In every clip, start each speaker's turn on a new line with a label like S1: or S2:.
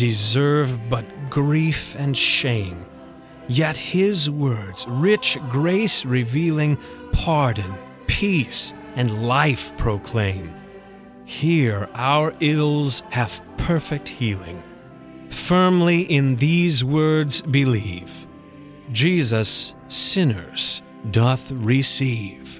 S1: deserve but grief and shame. Yet his words, rich grace revealing, pardon, peace, and life proclaim. Here our ills have perfect healing. Firmly in these words believe. Jesus sinners doth receive.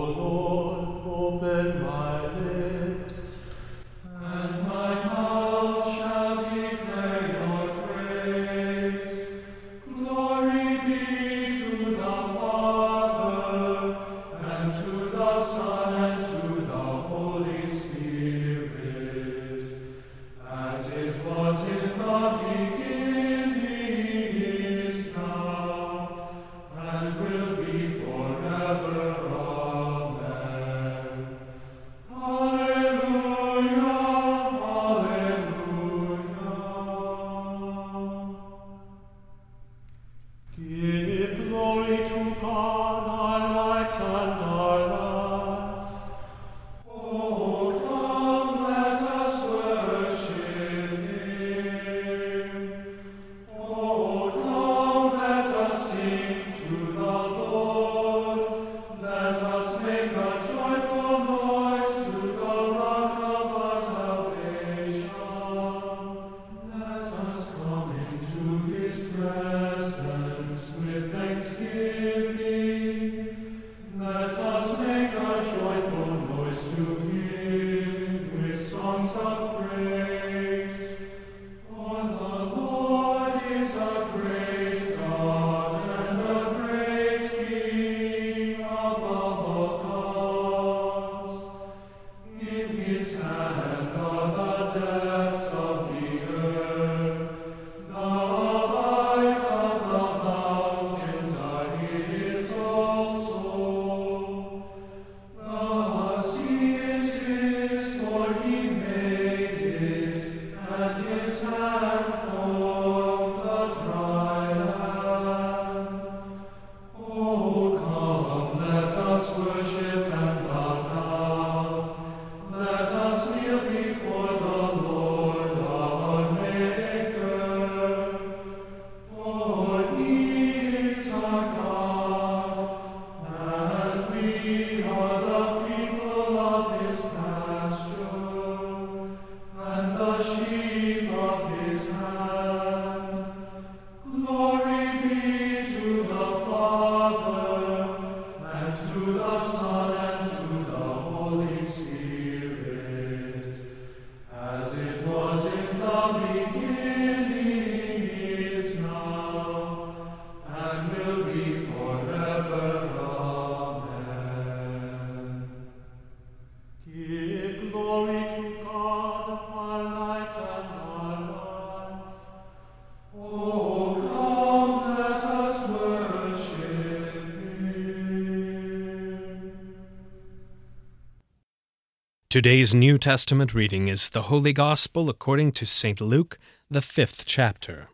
S1: Today's New Testament reading is the Holy Gospel according to St. Luke, the fifth chapter.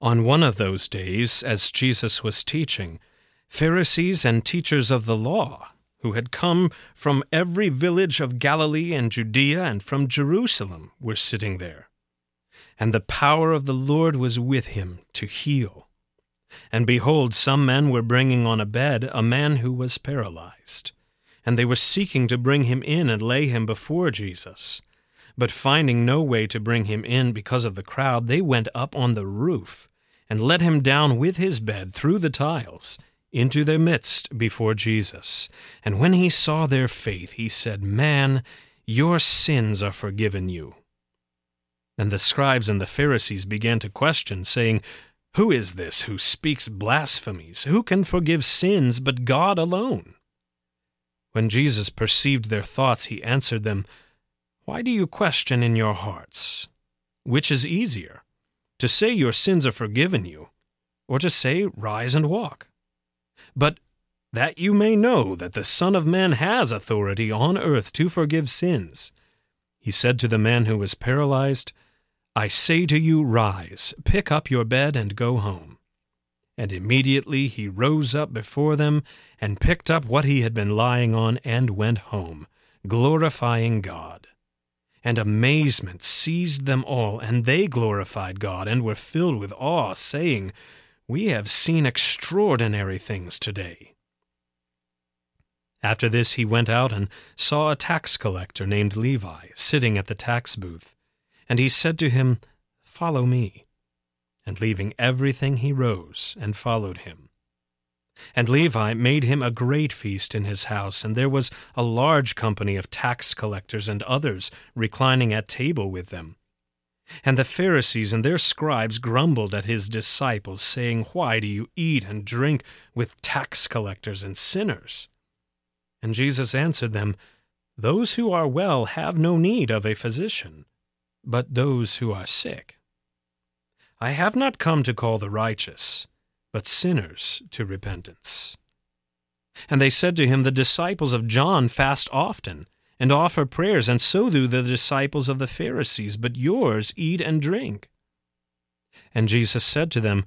S1: On one of those days, as Jesus was teaching, Pharisees and teachers of the law, who had come from every village of Galilee and Judea and from Jerusalem, were sitting there. And the power of the Lord was with him to heal. And behold, some men were bringing on a bed a man who was paralyzed. And they were seeking to bring him in and lay him before Jesus. But finding no way to bring him in because of the crowd, they went up on the roof and let him down with his bed through the tiles into their midst before Jesus. And when he saw their faith, he said, Man, your sins are forgiven you. And the scribes and the Pharisees began to question, saying, Who is this who speaks blasphemies? Who can forgive sins but God alone? When Jesus perceived their thoughts, he answered them, Why do you question in your hearts?
S2: Which is easier, to say your sins are forgiven you, or to say, Rise and walk? But that you may know that the Son of Man has authority on earth to forgive sins, he said to the man who was paralyzed, I say to you, Rise, pick up your bed, and go home. And immediately he rose up before them, and picked up what he had been lying on, and went home, glorifying God. And amazement seized them all, and they glorified God, and were filled with awe, saying, We have seen extraordinary things today. After this he went out and saw a tax collector named Levi sitting at the tax booth. And he said to him, Follow me. And leaving everything, he rose and followed him. And Levi made him a great feast in his house, and there was a large company of tax collectors and others reclining at table with them. And the Pharisees and their scribes grumbled at his disciples, saying, Why do you eat and drink with tax collectors and sinners? And Jesus answered them, Those who are well have no need of a physician, but those who are sick. I have not come to call the righteous, but sinners to repentance. And they said to him, The disciples of John fast often, and offer prayers, and so do the disciples of the Pharisees, but yours eat and drink. And Jesus said to them,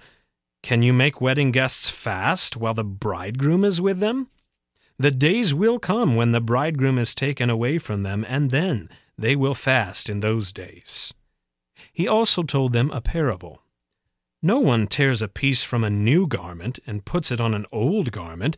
S2: Can you make wedding guests fast while the bridegroom is with them? The days will come when the bridegroom is taken away from them, and then they will fast in those days. He also told them a parable. No one tears a piece from a new garment and puts it on an old garment.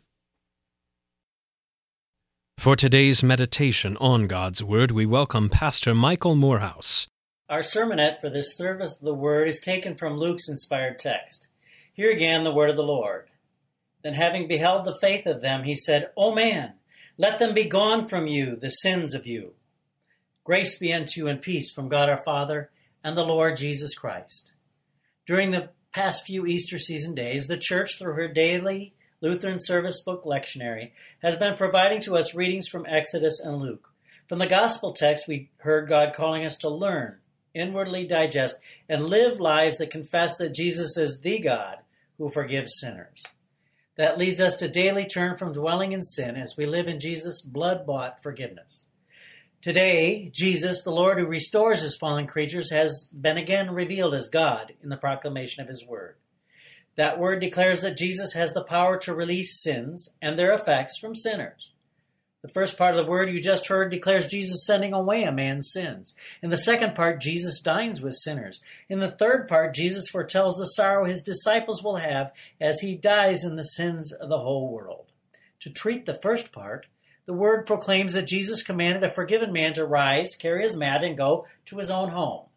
S2: For today's meditation on God's Word, we welcome Pastor Michael Morehouse.
S3: Our sermonette for this service of the Word is taken from Luke's inspired text. Here again the word of the Lord. Then, having beheld the faith of them, he said, O man, let them be gone from you, the sins of you. Grace be unto you and peace from God our Father and the Lord Jesus Christ. During the past few Easter season days, the Church, through her daily Lutheran service book lectionary, has been providing to us readings from Exodus and Luke. From the Gospel text, we heard God calling us to learn, inwardly digest, and live lives that confess that Jesus is the God who forgives sinners. That leads us to daily turn from dwelling in sin as we live in Jesus' blood bought forgiveness. Today, Jesus, the Lord who restores his fallen creatures, has been again revealed as God in the proclamation of his word. That word declares that Jesus has the power to release sins and their effects from sinners. The first part of the word you just heard declares Jesus sending away a man's sins. In the second part, Jesus dines with sinners. In the third part, Jesus foretells the sorrow his disciples will have as he dies in the sins of the whole world. To treat the first part, the word proclaims that Jesus commanded a forgiven man to rise, carry his mat, and go to his own home.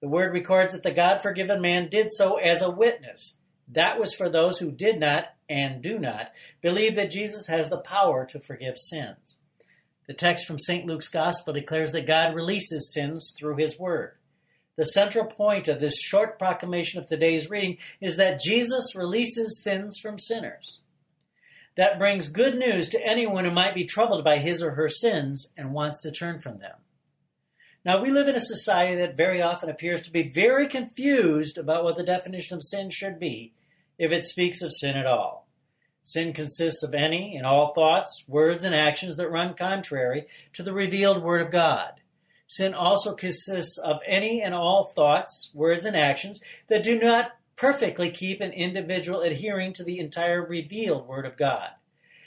S3: The word records that the God forgiven man did so as a witness. That was for those who did not and do not believe that Jesus has the power to forgive sins. The text from St. Luke's Gospel declares that God releases sins through his word. The central point of this short proclamation of today's reading is that Jesus releases sins from sinners. That brings good news to anyone who might be troubled by his or her sins and wants to turn from them. Now, we live in a society that very often appears to be very confused about what the definition of sin should be if it speaks of sin at all. Sin consists of any and all thoughts, words, and actions that run contrary to the revealed Word of God. Sin also consists of any and all thoughts, words, and actions that do not perfectly keep an individual adhering to the entire revealed Word of God.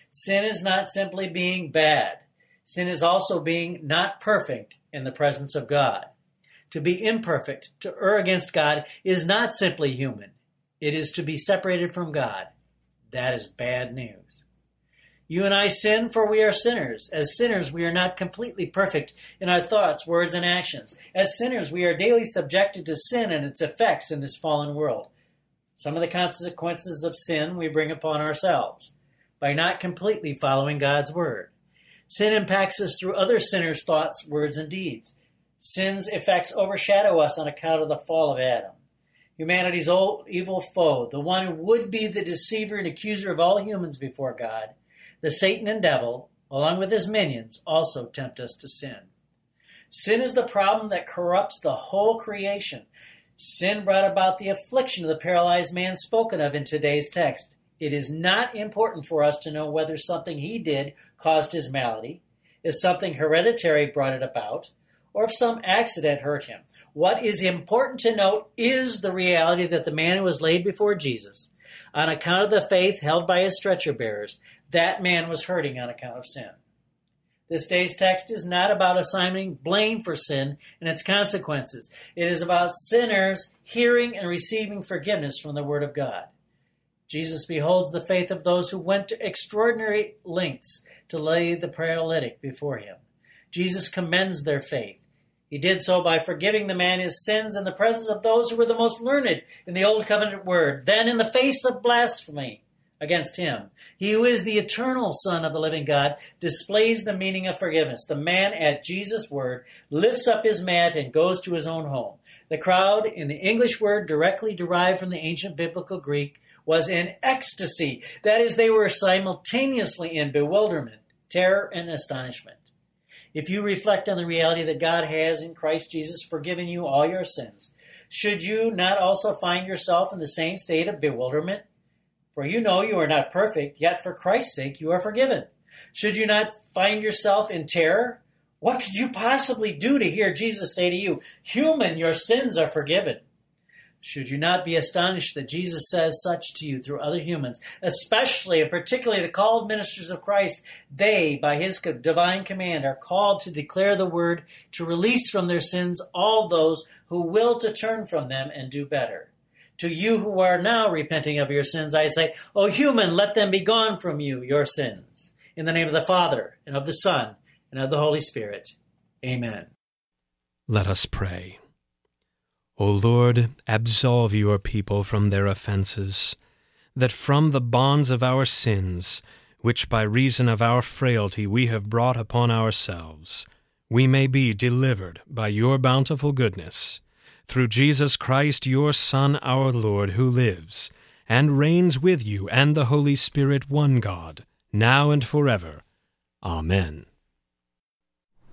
S3: Sin is not simply being bad. Sin is also being not perfect in the presence of God. To be imperfect, to err against God, is not simply human. It is to be separated from God. That is bad news. You and I sin, for we are sinners. As sinners, we are not completely perfect in our thoughts, words, and actions. As sinners, we are daily subjected to sin and its effects in this fallen world. Some of the consequences of sin we bring upon ourselves by not completely following God's word. Sin impacts us through other sinners' thoughts, words, and deeds. Sin's effects overshadow us on account of the fall of Adam. Humanity's old evil foe, the one who would be the deceiver and accuser of all humans before God, the Satan and devil, along with his minions, also tempt us to sin. Sin is the problem that corrupts the whole creation. Sin brought about the affliction of the paralyzed man spoken of in today's text. It is not important for us to know whether something he did caused his malady, if something hereditary brought it about, or if some accident hurt him. What is important to note is the reality that the man who was laid before Jesus, on account of the faith held by his stretcher bearers, that man was hurting on account of sin. This day's text is not about assigning blame for sin and its consequences. It is about sinners hearing and receiving forgiveness from the Word of God. Jesus beholds the faith of those who went to extraordinary lengths to lay the paralytic before him. Jesus commends their faith. He did so by forgiving the man his sins in the presence of those who were the most learned in the Old Covenant Word. Then, in the face of blasphemy, against him. He who is the eternal Son of the living God displays the meaning of forgiveness. The man at Jesus' word lifts up his mat and goes to his own home. The crowd, in the English word directly derived from the ancient biblical Greek, was in ecstasy. That is, they were simultaneously in bewilderment, terror, and astonishment. If you reflect on the reality that God has in Christ Jesus forgiven you all your sins, should you not also find yourself in the same state of bewilderment? For you know you are not perfect, yet for Christ's sake you are forgiven. Should you not find yourself in terror? What could you possibly do to hear Jesus say to you, Human, your sins are forgiven? Should you not be astonished that Jesus says such to you through other humans, especially and particularly the called ministers of Christ? They, by his divine command, are called to declare the word, to release from their sins all those who will to turn from them and do better. To you who are now repenting of your sins, I say, O human, let them be gone from you, your sins. In the name of the Father, and of the Son, and of the Holy Spirit. Amen.
S2: Let us pray. O Lord, absolve your people from their offenses, that from the bonds of our sins, which by reason of our frailty we have brought upon ourselves, we may be delivered by your bountiful goodness through Jesus Christ, your Son, our Lord, who lives and reigns with you and the Holy Spirit, one God, now and forever. Amen.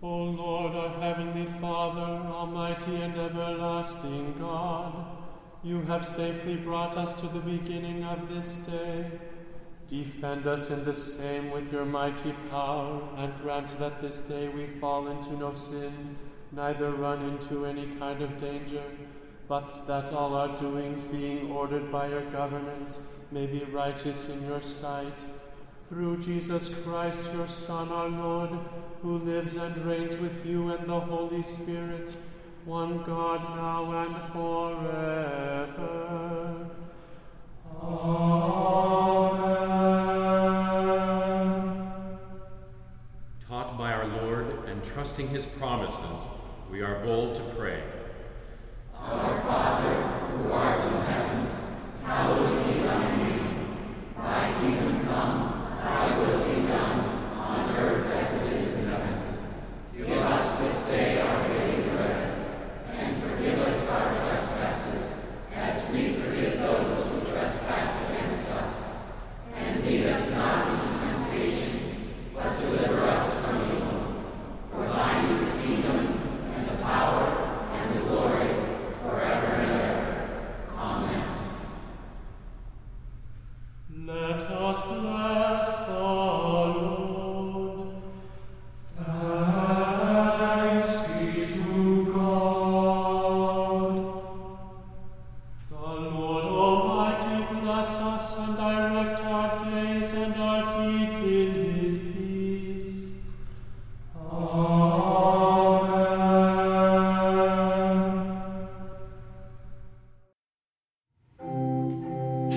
S1: O Lord, our heavenly Father, almighty and everlasting God, you have safely brought us to the beginning of this day. Defend us in the same with your mighty power, and grant that this day we fall into no sin neither run into any kind of danger, but that all our doings, being ordered by your governance, may be righteous in your sight. Through Jesus Christ, your Son, our Lord, who lives and reigns with you and the Holy Spirit, one God now and forever. Amen.
S4: Taught by our Lord and trusting his promises, we are bold to pray.
S5: Our Father, who art in heaven, hallowed be thy name.